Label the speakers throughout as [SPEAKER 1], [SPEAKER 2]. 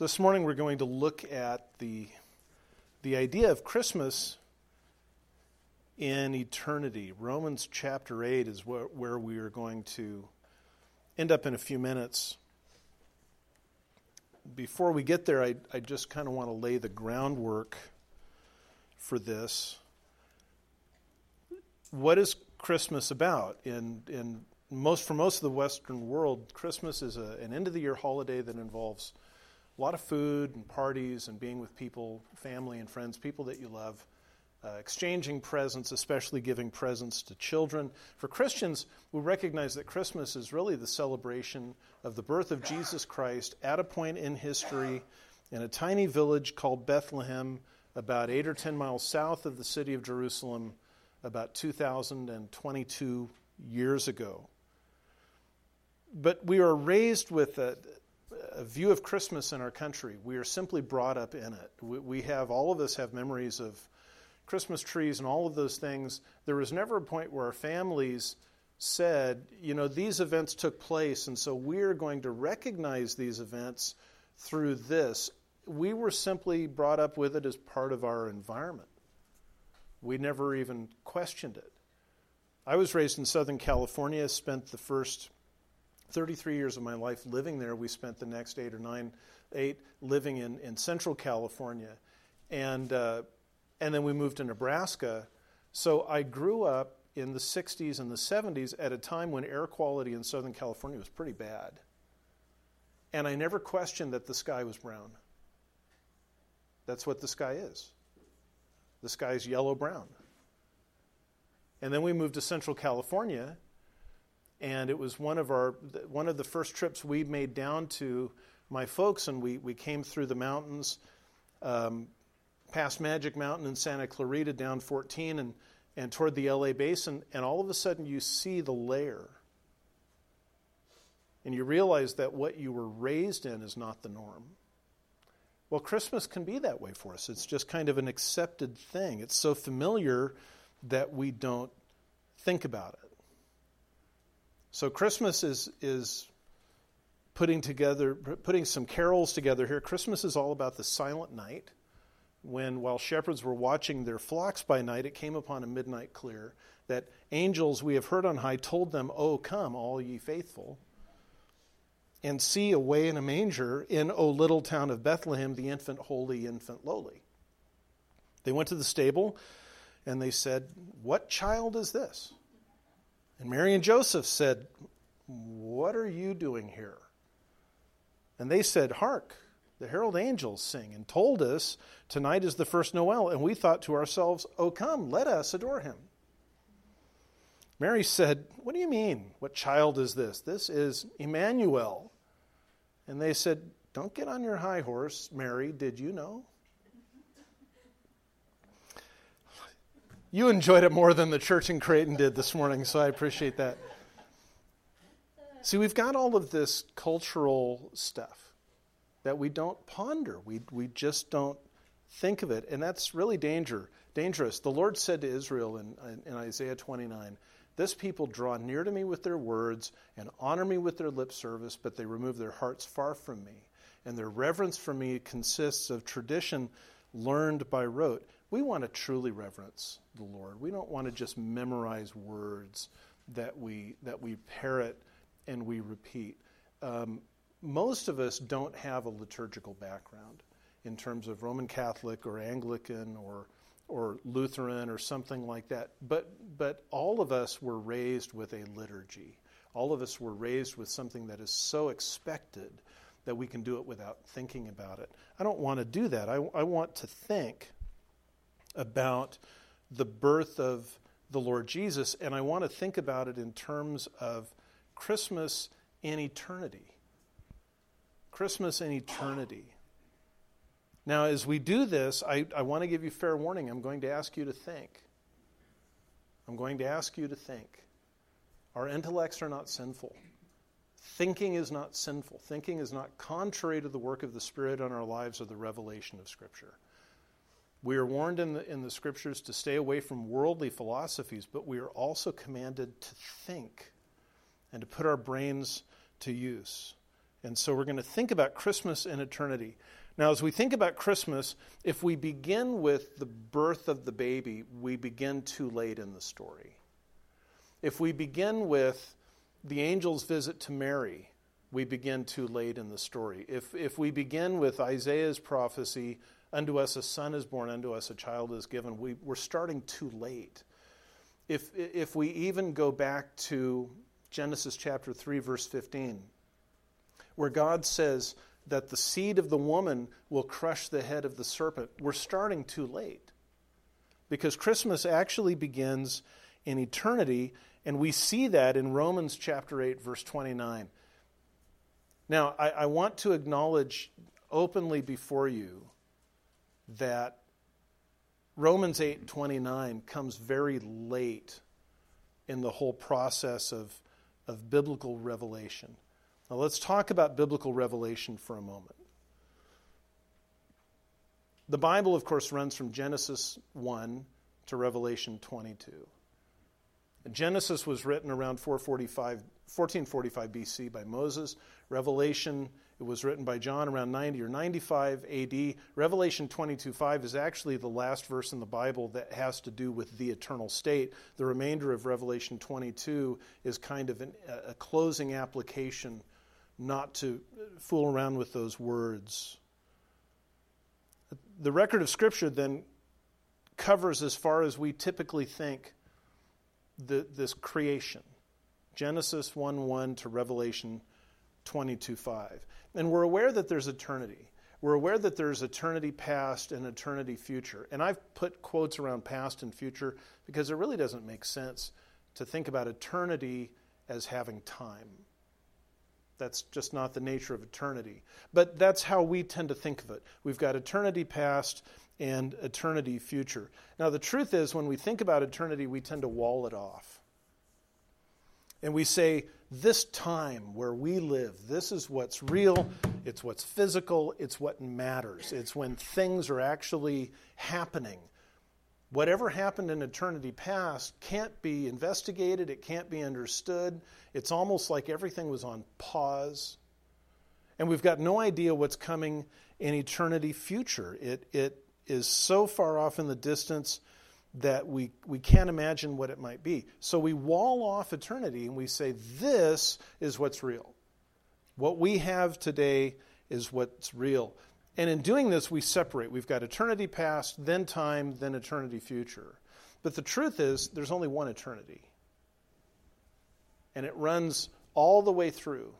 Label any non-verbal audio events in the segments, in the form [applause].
[SPEAKER 1] This morning we're going to look at the, the idea of Christmas in eternity. Romans chapter 8 is where, where we are going to end up in a few minutes. Before we get there, I, I just kind of want to lay the groundwork for this. What is Christmas about? In, in most, for most of the Western world, Christmas is a, an end of the year holiday that involves a lot of food and parties and being with people, family and friends, people that you love, uh, exchanging presents, especially giving presents to children. For Christians, we recognize that Christmas is really the celebration of the birth of Jesus Christ at a point in history in a tiny village called Bethlehem, about eight or ten miles south of the city of Jerusalem, about 2,022 years ago. But we are raised with a, a view of Christmas in our country. We are simply brought up in it. We, we have, all of us have memories of Christmas trees and all of those things. There was never a point where our families said, you know, these events took place, and so we're going to recognize these events through this. We were simply brought up with it as part of our environment. We never even questioned it. I was raised in Southern California, spent the first 33 years of my life living there. We spent the next eight or nine, eight living in, in Central California. And, uh, and then we moved to Nebraska. So I grew up in the 60s and the 70s at a time when air quality in Southern California was pretty bad. And I never questioned that the sky was brown. That's what the sky is. The sky is yellow brown. And then we moved to Central California and it was one of our one of the first trips we made down to my folks, and we we came through the mountains, um, past Magic Mountain in Santa Clarita, down 14, and and toward the LA basin, and all of a sudden you see the layer, and you realize that what you were raised in is not the norm. Well, Christmas can be that way for us. It's just kind of an accepted thing. It's so familiar that we don't think about it. So Christmas is is putting together putting some carols together here. Christmas is all about the silent night when while shepherds were watching their flocks by night it came upon a midnight clear that angels we have heard on high told them, "Oh come all ye faithful." And see away in a manger in O little town of Bethlehem the infant holy infant lowly. They went to the stable and they said, "What child is this?" And Mary and Joseph said, What are you doing here? And they said, Hark, the herald angels sing and told us tonight is the first Noel. And we thought to ourselves, Oh, come, let us adore him. Mary said, What do you mean? What child is this? This is Emmanuel. And they said, Don't get on your high horse, Mary. Did you know? You enjoyed it more than the church in Creighton did this morning, so I appreciate that. See, we've got all of this cultural stuff that we don't ponder. We, we just don't think of it. And that's really danger, dangerous. The Lord said to Israel in, in Isaiah 29 This people draw near to me with their words and honor me with their lip service, but they remove their hearts far from me. And their reverence for me consists of tradition learned by rote. We want to truly reverence the Lord. We don't want to just memorize words that we that we parrot and we repeat. Um, most of us don't have a liturgical background in terms of Roman Catholic or Anglican or or Lutheran or something like that. But but all of us were raised with a liturgy. All of us were raised with something that is so expected that we can do it without thinking about it. I don't want to do that. I, I want to think about the birth of the Lord Jesus, and I want to think about it in terms of Christmas and eternity. Christmas and eternity. Now, as we do this, I, I want to give you fair warning. I'm going to ask you to think. I'm going to ask you to think. Our intellects are not sinful. Thinking is not sinful. Thinking is not contrary to the work of the Spirit on our lives or the revelation of Scripture. We are warned in the, in the scriptures to stay away from worldly philosophies, but we are also commanded to think and to put our brains to use. And so we're going to think about Christmas and eternity. Now, as we think about Christmas, if we begin with the birth of the baby, we begin too late in the story. If we begin with the angel's visit to Mary, we begin too late in the story. If, if we begin with Isaiah's prophecy, unto us a son is born, unto us a child is given, we, we're starting too late. If, if we even go back to Genesis chapter 3, verse 15, where God says, that the seed of the woman will crush the head of the serpent, we're starting too late. Because Christmas actually begins in eternity, and we see that in Romans chapter 8, verse 29. Now, I, I want to acknowledge openly before you that Romans 8:29 comes very late in the whole process of, of biblical revelation. Now let's talk about biblical revelation for a moment. The Bible, of course, runs from Genesis 1 to Revelation 22. Genesis was written around 445, 1445 BC by Moses. Revelation it was written by John around 90 or 95 AD. Revelation 22:5 is actually the last verse in the Bible that has to do with the eternal state. The remainder of Revelation 22 is kind of an, a closing application not to fool around with those words. The record of Scripture then covers as far as we typically think the, this creation Genesis 1 1 to Revelation 22 5. And we're aware that there's eternity. We're aware that there's eternity past and eternity future. And I've put quotes around past and future because it really doesn't make sense to think about eternity as having time. That's just not the nature of eternity. But that's how we tend to think of it. We've got eternity past and eternity future. Now, the truth is, when we think about eternity, we tend to wall it off. And we say, this time where we live, this is what's real, it's what's physical, it's what matters. It's when things are actually happening Whatever happened in eternity past can't be investigated, it can't be understood. It's almost like everything was on pause. And we've got no idea what's coming in eternity future. It, it is so far off in the distance that we, we can't imagine what it might be. So we wall off eternity and we say, this is what's real. What we have today is what's real. And in doing this, we separate. We've got eternity past, then time, then eternity future. But the truth is, there's only one eternity. And it runs all the way through.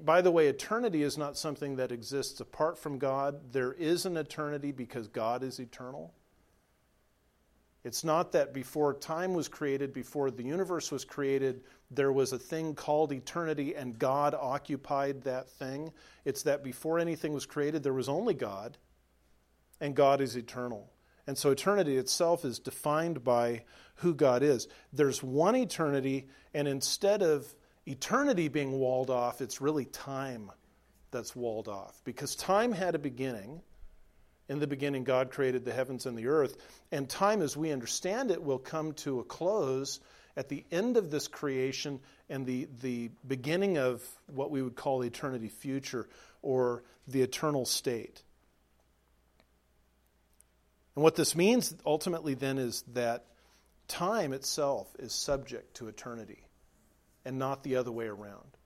[SPEAKER 1] By the way, eternity is not something that exists apart from God. There is an eternity because God is eternal. It's not that before time was created, before the universe was created, there was a thing called eternity and God occupied that thing. It's that before anything was created, there was only God, and God is eternal. And so eternity itself is defined by who God is. There's one eternity, and instead of eternity being walled off, it's really time that's walled off. Because time had a beginning in the beginning, God created the heavens and the earth. And time, as we understand it, will come to a close at the end of this creation and the, the beginning of what we would call eternity future or the eternal state. And what this means ultimately then is that time itself is subject to eternity and not the other way around.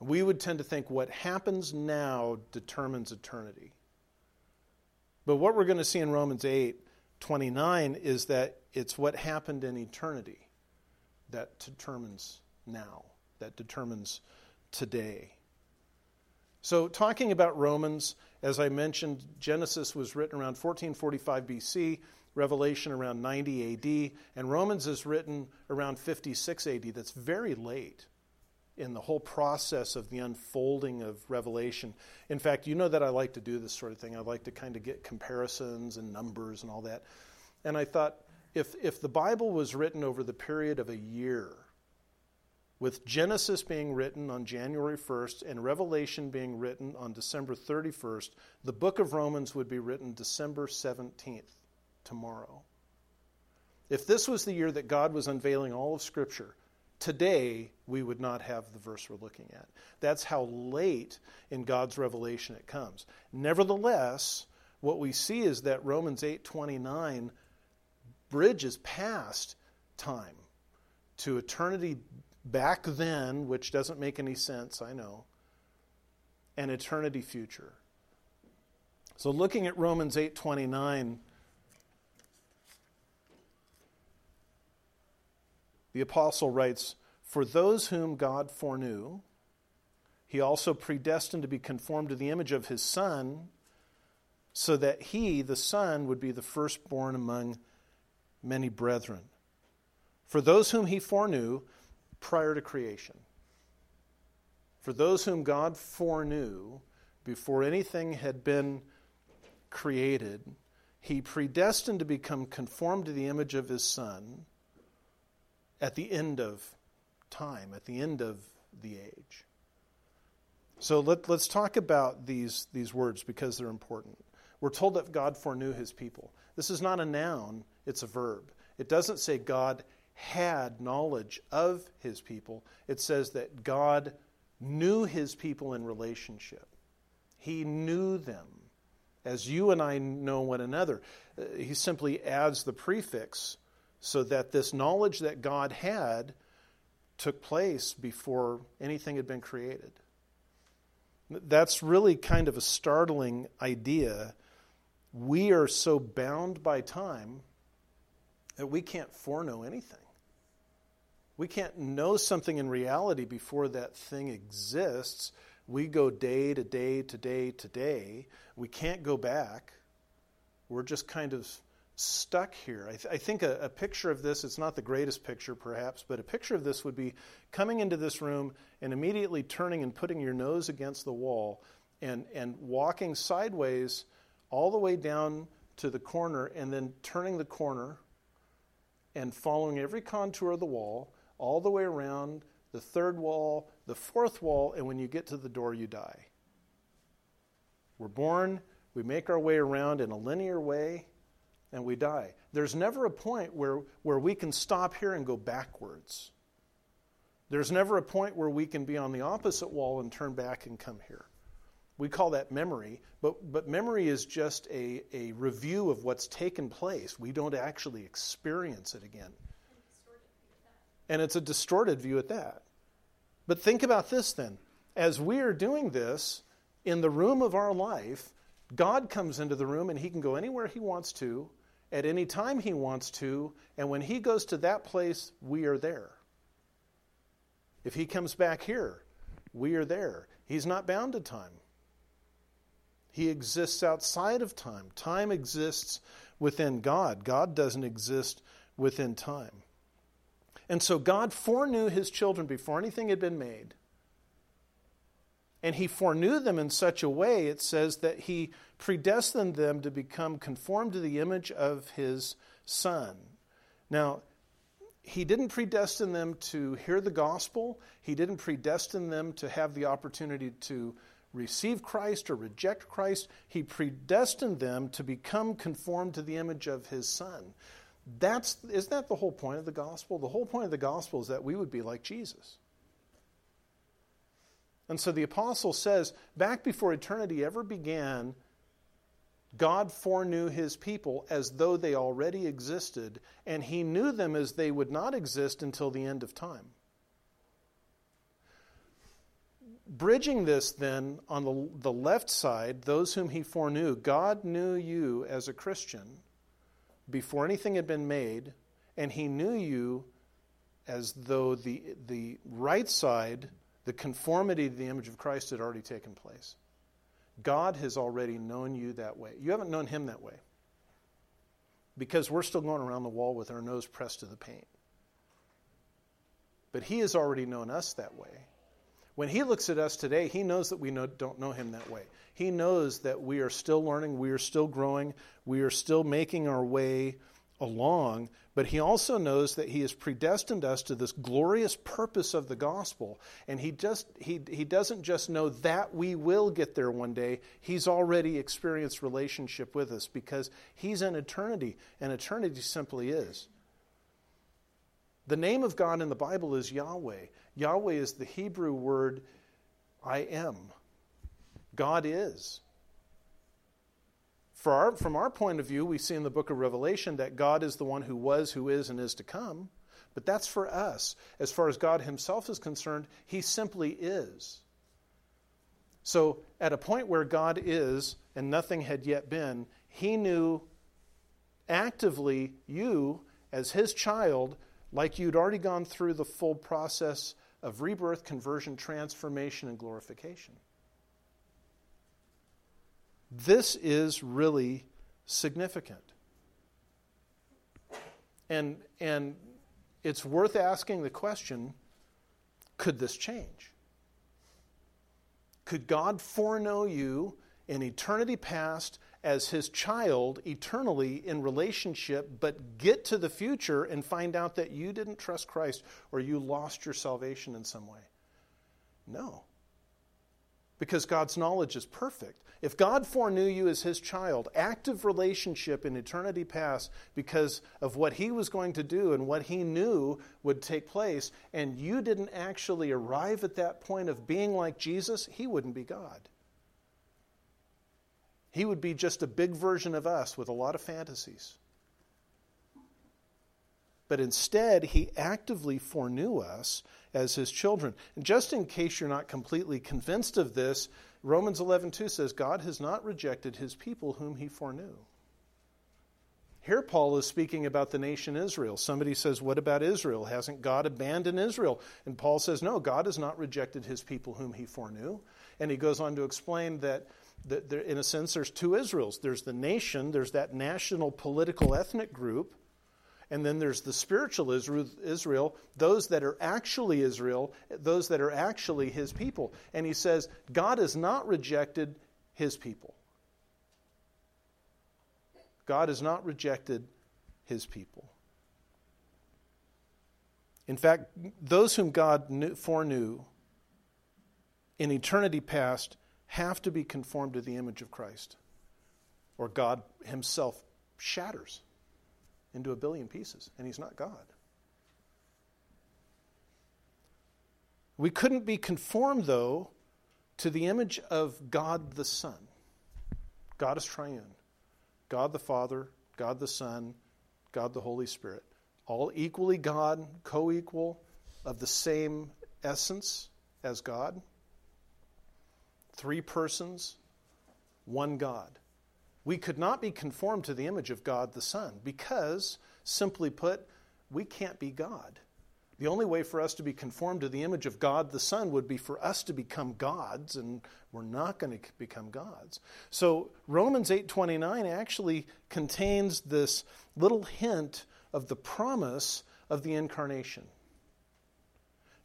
[SPEAKER 1] We would tend to think what happens now determines eternity. But what we're going to see in Romans 8 29 is that it's what happened in eternity that determines now, that determines today. So, talking about Romans, as I mentioned, Genesis was written around 1445 BC, Revelation around 90 AD, and Romans is written around 56 AD. That's very late in the whole process of the unfolding of Revelation. In fact, you know that I like to do this sort of thing. I like to kind of get comparisons and numbers and all that. And I thought, if, if the Bible was written over the period of a year, with Genesis being written on January 1st and Revelation being written on December 31st, the book of Romans would be written December 17th, tomorrow. If this was the year that God was unveiling all of Scripture, today we would not have the verse we're looking at. That's how late in God's revelation it comes. Nevertheless, what we see is that Romans 8:29 bridges past time to eternity back then, which doesn't make any sense, I know, and eternity future. So looking at Romans 8:29 the apostle writes, "For those whom God foreknew, he also predestined to be conformed to the image of his son, so that he, the son, would be the firstborn among many brethren. For those whom he foreknew prior to creation, for those whom God foreknew before anything had been created, he predestined to become conformed to the image of his Son at the end of time, at the end of the age. So let, us talk about these, these words because they're important. We're told that God foreknew his people. This is not a noun, it's a verb. It doesn't say God had knowledge of his people, it says that God knew his people in relationship. He knew them as you and I know one another. Uh, he simply adds the prefix so that this knowledge that God had took place before anything had been created. That's really kind of a startling idea. We are so bound by time that we can't foreknow anything. We can't know something in reality before that thing exists. We go day to day to day to day. We can't go back. We're just kind of stuck here. I, th- I think a, a, picture of this, it's not the greatest picture perhaps, but a picture of this would be coming into this room and immediately turning and putting your nose against the wall and, and walking sideways all the way down to the corner and then turning the corner and following every contour of the wall all the way around the third wall, the fourth wall, and when you get to the door, you die. We're born, we make our way around in a linear way and we die. There's never a point where, where we can stop here and go backwards. There's never a point where we can be on the opposite wall and turn back and come here. We call that memory, but, but memory is just a, a review of what's taken place. We don't actually experience it again. And it's a distorted view at that. But think about this then. As we are doing this in the room of our life, God comes into the room and he can go anywhere he wants to at any time he wants to, and when he goes to that place, we are there. If he comes back here, we are there. He's not bound to time. He exists outside of time. Time exists within God. God doesn't exist within time. And so God foreknew his children before anything had been made. And he foreknew them in such a way, it says, that he predestined them to become conformed to the image of his Son. Now, he didn't predestine them to hear the gospel, he didn't predestine them to have the opportunity to receive Christ or reject Christ. He predestined them to become conformed to the image of his Son. That's, isn't that the whole point of the gospel? The whole point of the gospel is that we would be like Jesus. And so the apostle says, back before eternity ever began, God foreknew his people as though they already existed, and he knew them as they would not exist until the end of time. Bridging this, then, on the, the left side, those whom he foreknew, God knew you as a Christian before anything had been made, and he knew you as though the, the right side, the conformity to the image of Christ, had already taken place. God has already known you that way. You haven't known Him that way because we're still going around the wall with our nose pressed to the paint. But He has already known us that way. When He looks at us today, He knows that we know, don't know Him that way. He knows that we are still learning, we are still growing, we are still making our way along, but he also knows that he has predestined us to this glorious purpose of the gospel. And he just he, he doesn't just know that we will get there one day. He's already experienced relationship with us because he's in eternity, and eternity simply is. The name of God in the Bible is Yahweh. Yahweh is the Hebrew word I am. God is. Our, from our point of view, we see in the book of Revelation that God is the one who was, who is, and is to come. But that's for us. As far as God Himself is concerned, He simply is. So, at a point where God is and nothing had yet been, He knew actively you, as His child, like you'd already gone through the full process of rebirth, conversion, transformation, and glorification. This is really significant. And, and it's worth asking the question could this change? Could God foreknow you in eternity past as his child eternally in relationship, but get to the future and find out that you didn't trust Christ or you lost your salvation in some way? No. Because God's knowledge is perfect. If God foreknew you as his child, active relationship in eternity past because of what he was going to do and what he knew would take place, and you didn't actually arrive at that point of being like Jesus, he wouldn't be God. He would be just a big version of us with a lot of fantasies. But instead, he actively foreknew us as his children. And just in case you're not completely convinced of this, Romans 11:2 says God has not rejected his people whom he foreknew. Here Paul is speaking about the nation Israel. Somebody says, "What about Israel? Hasn't God abandoned Israel?" And Paul says, "No, God has not rejected his people whom he foreknew." And he goes on to explain that, in a sense there's two Israels. There's the nation, there's that national political ethnic group, and then there's the spiritual Israel, those that are actually Israel, those that are actually his people. And he says, God has not rejected his people. God has not rejected his people. In fact, those whom God knew, foreknew in eternity past have to be conformed to the image of Christ, or God himself shatters into a billion pieces, and he's not God. We couldn't be conformed, though, to the image of God the Son. God is triune God the Father, God the Son, God the Holy Spirit. All equally God, co equal, of the same essence as God. Three persons, one God we could not be conformed to the image of God the Son because, simply put, we can't be God. The only way for us to be conformed to the image of God the Son would be for us to become gods, and we're not going to become gods. So Romans 8:29 actually contains this little hint of the promise of the incarnation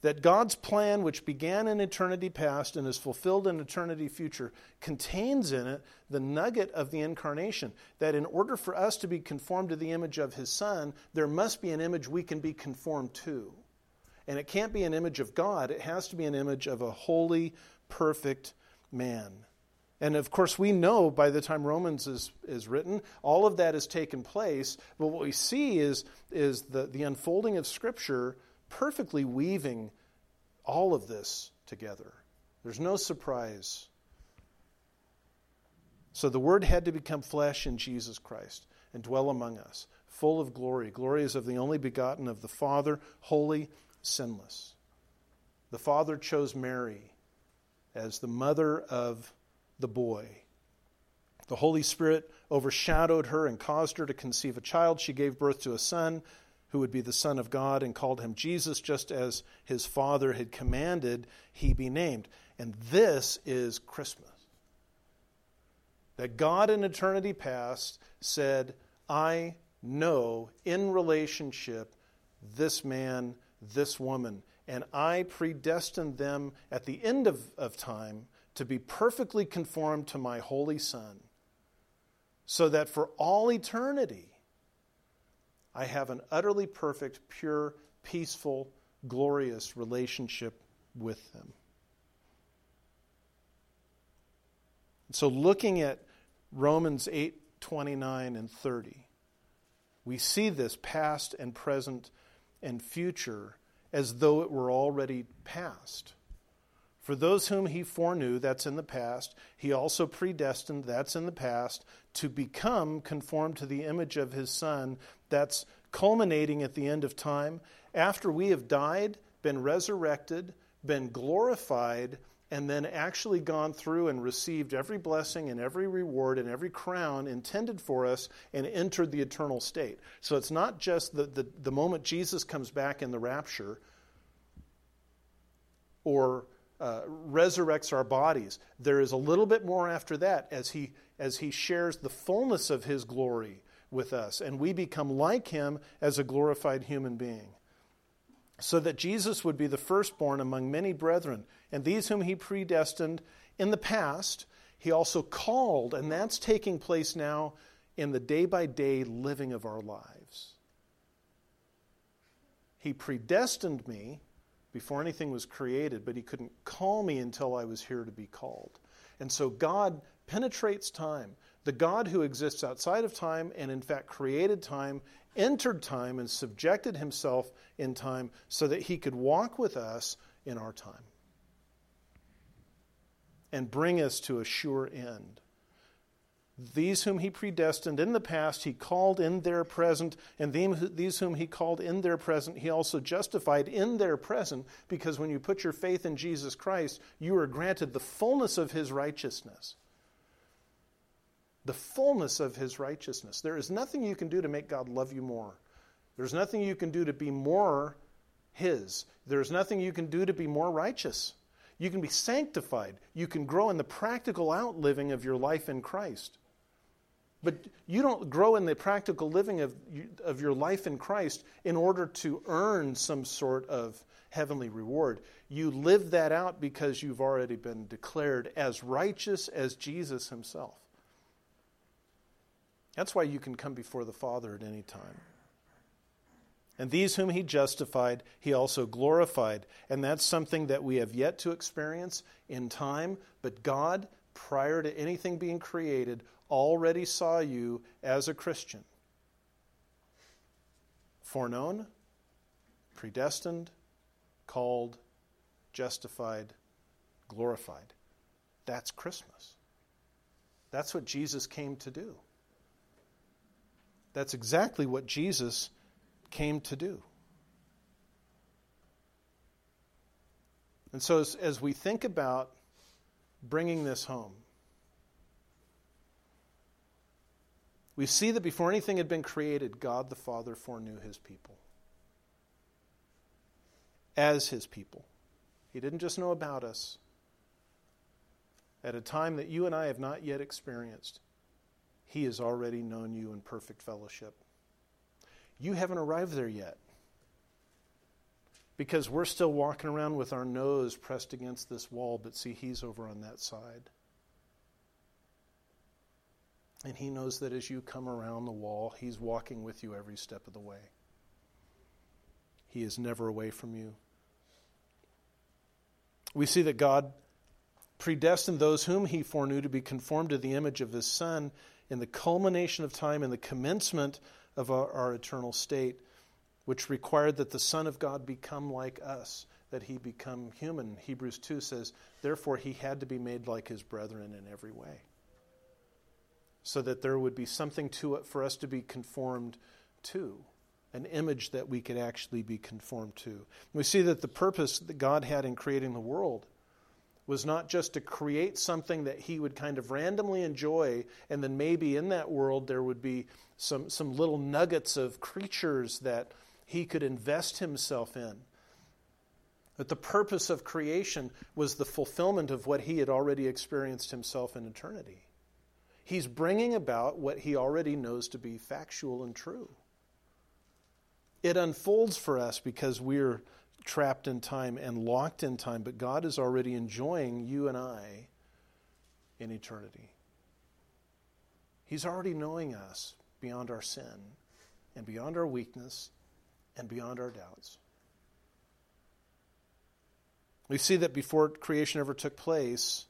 [SPEAKER 1] that God's plan, which began in eternity past and is fulfilled in eternity future, contains in it the nugget of the incarnation. That in order for us to be conformed to the image of His Son, there must be an image we can be conformed to. And it can't be an image of God, it has to be an image of a holy, perfect man. And of course, we know by the time Romans is, is written, all of that has taken place. But what we see is, is the, the unfolding of Scripture perfectly weaving all of this together. There's no surprise. So the Word had to become flesh in Jesus Christ and dwell among us, full of glory. Glory is of the only begotten of the Father, holy, sinless. The Father chose Mary as the mother of the boy. The Holy Spirit overshadowed her and caused her to conceive a child. She gave birth to a son who would be the Son of God, and called him Jesus, just as his Father had commanded he be named. And this is Christmas. That God in eternity past said, I know in relationship this man, this woman, and I predestined them at the end of, of time to be perfectly conformed to my holy Son, so that for all eternity, I have an utterly perfect, pure, peaceful, glorious relationship with them. So, looking at Romans 8 29 and 30, we see this past and present and future as though it were already past. For those whom he foreknew, that's in the past, he also predestined, that's in the past, to become conformed to the image of his Son, that's culminating at the end of time. After we have died, been resurrected, been glorified, and then actually gone through and received every blessing and every reward and every crown intended for us and entered the eternal state. So it's not just the, the, the moment Jesus comes back in the rapture or uh, resurrects our bodies. There is a little bit more after that as he, as he shares the fullness of his glory with us, and we become like him as a glorified human being. So that Jesus would be the firstborn among many brethren. And these whom he predestined in the past, he also called, and that's taking place now in the day by day living of our lives. He predestined me before anything was created, but he couldn't call me until I was here to be called. And so God penetrates time. The God who exists outside of time and, in fact, created time, entered time and subjected himself in time so that he could walk with us in our time and bring us to a sure end. These whom he predestined in the past, he called in their present, and these whom he called in their present, he also justified in their present, because when you put your faith in Jesus Christ, you are granted the fullness of his righteousness. The fullness of his righteousness. There is nothing you can do to make God love you more. There's nothing you can do to be more his. There's nothing you can do to be more righteous. You can be sanctified. You can grow in the practical outliving of your life in Christ. But you don't grow in the practical living of, of your life in Christ in order to earn some sort of heavenly reward. You live that out because you've already been declared as righteous as Jesus himself. That's why you can come before the Father at any time. And these whom he justified, he also glorified. And that's something that we have yet to experience in time. But God, prior to anything being created, already saw you as a Christian. Foreknown, predestined, called, justified, glorified. That's Christmas. That's what Jesus came to do. That's exactly what Jesus came to do. And so, as, as we think about bringing this home, we see that before anything had been created, God the Father foreknew his people as his people. He didn't just know about us at a time that you and I have not yet experienced. He has already known you in perfect fellowship. You haven't arrived there yet because we're still walking around with our nose pressed against this wall, but see, He's over on that side. And He knows that as you come around the wall, He's walking with you every step of the way. He is never away from you. We see that God predestined those whom He foreknew to be conformed to the image of His Son in the culmination of time, and the commencement of our, our, eternal state, which required that the Son of God become like us, that he become human. Hebrews 2 says, therefore, he had to be made like his brethren in every way. So that there would be something to it for us to be conformed to, an image that we could actually be conformed to. We see that the purpose that God had in creating the world was not just to create something that he would kind of randomly enjoy, and then maybe in that world there would be some, some little nuggets of creatures that he could invest himself in. But the purpose of creation was the fulfillment of what he had already experienced himself in eternity. He's bringing about what he already knows to be factual and true. It unfolds for us because we're trapped in time and locked in time, but God is already enjoying you and I in eternity. He's already knowing us beyond our sin and beyond our weakness and beyond our doubts. We see that before creation ever took place,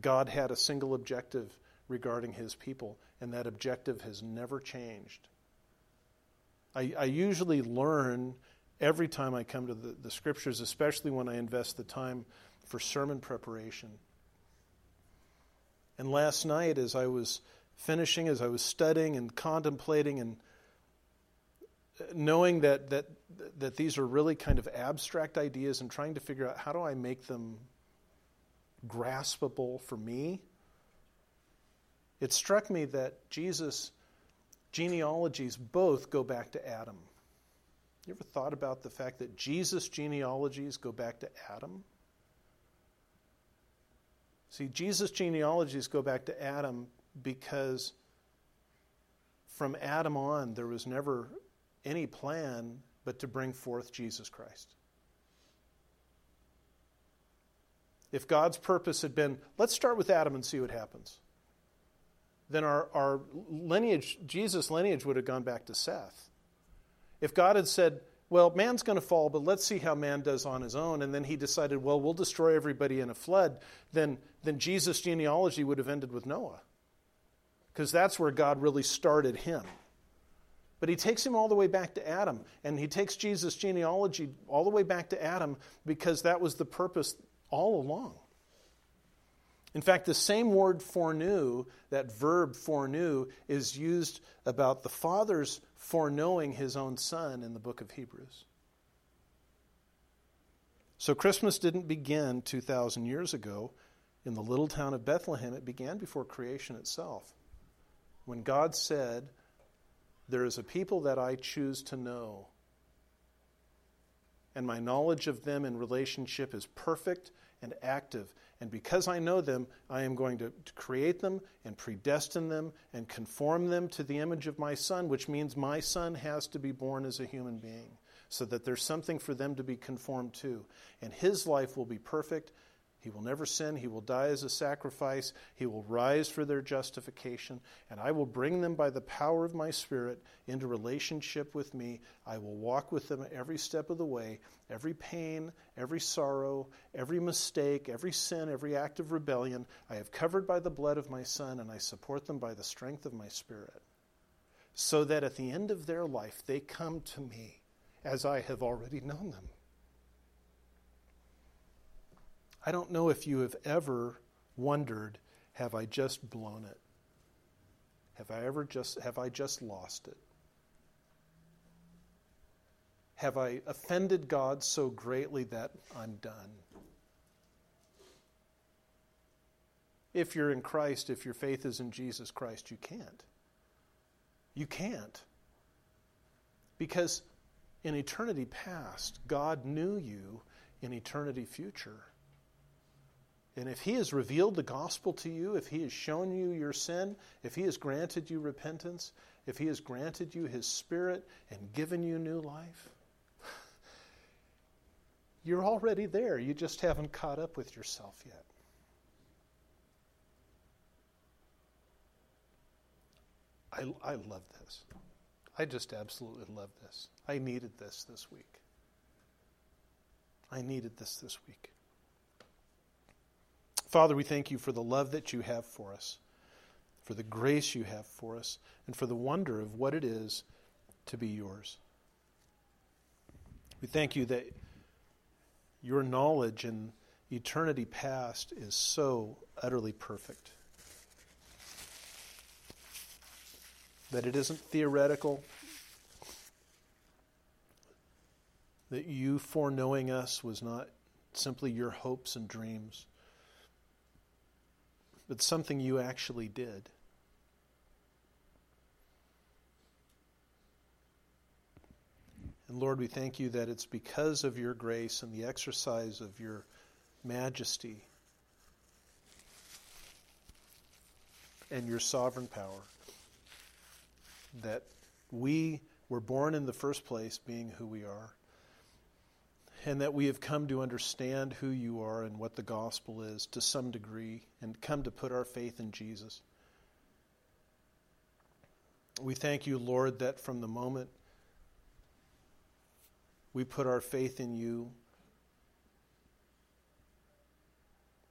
[SPEAKER 1] God had a single objective regarding his people, and that objective has never changed. I, I usually learn every time I come to the, the scriptures, especially when I invest the time for sermon preparation. And last night, as I was finishing, as I was studying and contemplating and knowing that, that, that these are really kind of abstract ideas and trying to figure out how do I make them graspable for me, it struck me that Jesus' genealogies both go back to Adam. You ever thought about the fact that Jesus' genealogies go back to Adam? See, Jesus' genealogies go back to Adam because from Adam on, there was never any plan but to bring forth Jesus Christ. If God's purpose had been, let's start with Adam and see what happens, then our, our lineage, Jesus' lineage, would have gone back to Seth. If God had said, well, man's going to fall, but let's see how man does on his own, and then he decided, well, we'll destroy everybody in a flood, then, then Jesus' genealogy would have ended with Noah. Because that's where God really started him. But he takes him all the way back to Adam, and he takes Jesus' genealogy all the way back to Adam because that was the purpose all along. In fact, the same word foreknew, that verb foreknew, is used about the Father's foreknowing his own Son in the book of Hebrews. So Christmas didn't begin 2,000 years ago in the little town of Bethlehem, it began before creation itself. When God said, there is a people that I choose to know. And my knowledge of them in relationship is perfect and active. And because I know them, I am going to, create them and predestine them and conform them to the image of my son, which means my son has to be born as a human being so that there's something for them to be conformed to. And his life will be perfect he will never sin. He will die as a sacrifice. He will rise for their justification. And I will bring them by the power of my Spirit into relationship with me. I will walk with them every step of the way. Every pain, every sorrow, every mistake, every sin, every act of rebellion, I have covered by the blood of my Son, and I support them by the strength of my Spirit. So that at the end of their life, they come to me as I have already known them. I don't know if you have ever wondered, have I just blown it? Have I ever just have I just lost it? Have I offended God so greatly that I'm done? If you're in Christ, if your faith is in Jesus Christ, you can't. You can't. Because in eternity past, God knew you in eternity future. And if He has revealed the gospel to you, if He has shown you your sin, if He has granted you repentance, if He has granted you His Spirit and given you new life, [sighs] you're already there. You just haven't caught up with yourself yet. I, I love this. I just absolutely love this. I needed this this week. I needed this this week. Father, we thank you for the love that you have for us, for the grace you have for us, and for the wonder of what it is to be yours. We thank you that your knowledge in eternity past is so utterly perfect. That it isn't theoretical, that you foreknowing us was not simply your hopes and dreams but something you actually did. And Lord, we thank you that it's because of your grace and the exercise of your majesty and your sovereign power that we were born in the first place being who we are and that we have come to understand who you are and what the gospel is to some degree, and come to put our faith in Jesus. We thank you, Lord, that from the moment we put our faith in you,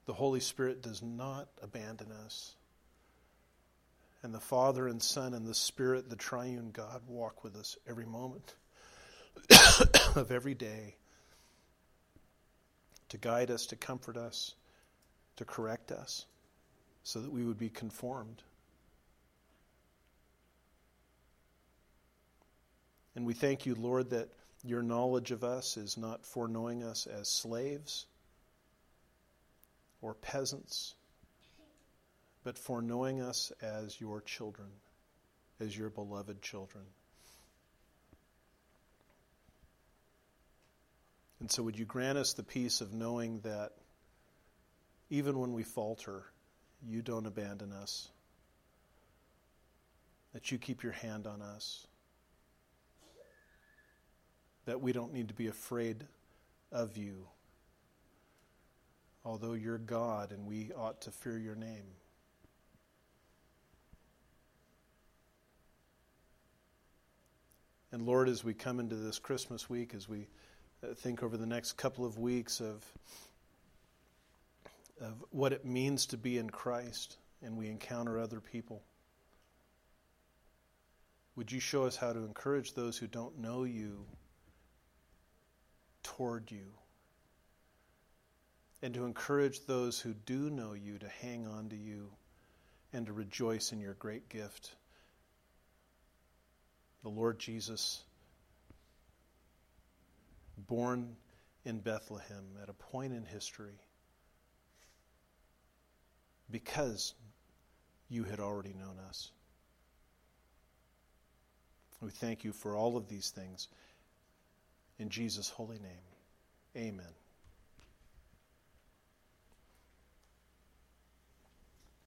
[SPEAKER 1] the Holy Spirit does not abandon us. And the Father and Son and the Spirit, the triune God, walk with us every moment. [coughs] of every day to guide us, to comfort us, to correct us, so that we would be conformed. And we thank you, Lord, that your knowledge of us is not foreknowing us as slaves or peasants, but foreknowing us as your children, as your beloved children. And so, would you grant us the peace of knowing that even when we falter, you don't abandon us, that you keep your hand on us, that we don't need to be afraid of you, although you're God and we ought to fear your name. And Lord, as we come into this Christmas week, as we uh, think over the next couple of weeks of, of what it means to be in Christ and we encounter other people. Would you show us how to encourage those who don't know you toward you? And to encourage those who do know you to hang on to you and to rejoice in your great gift, the Lord Jesus born in Bethlehem at a point in history because you had already known us. We thank you for all of these things. In Jesus' holy name, amen.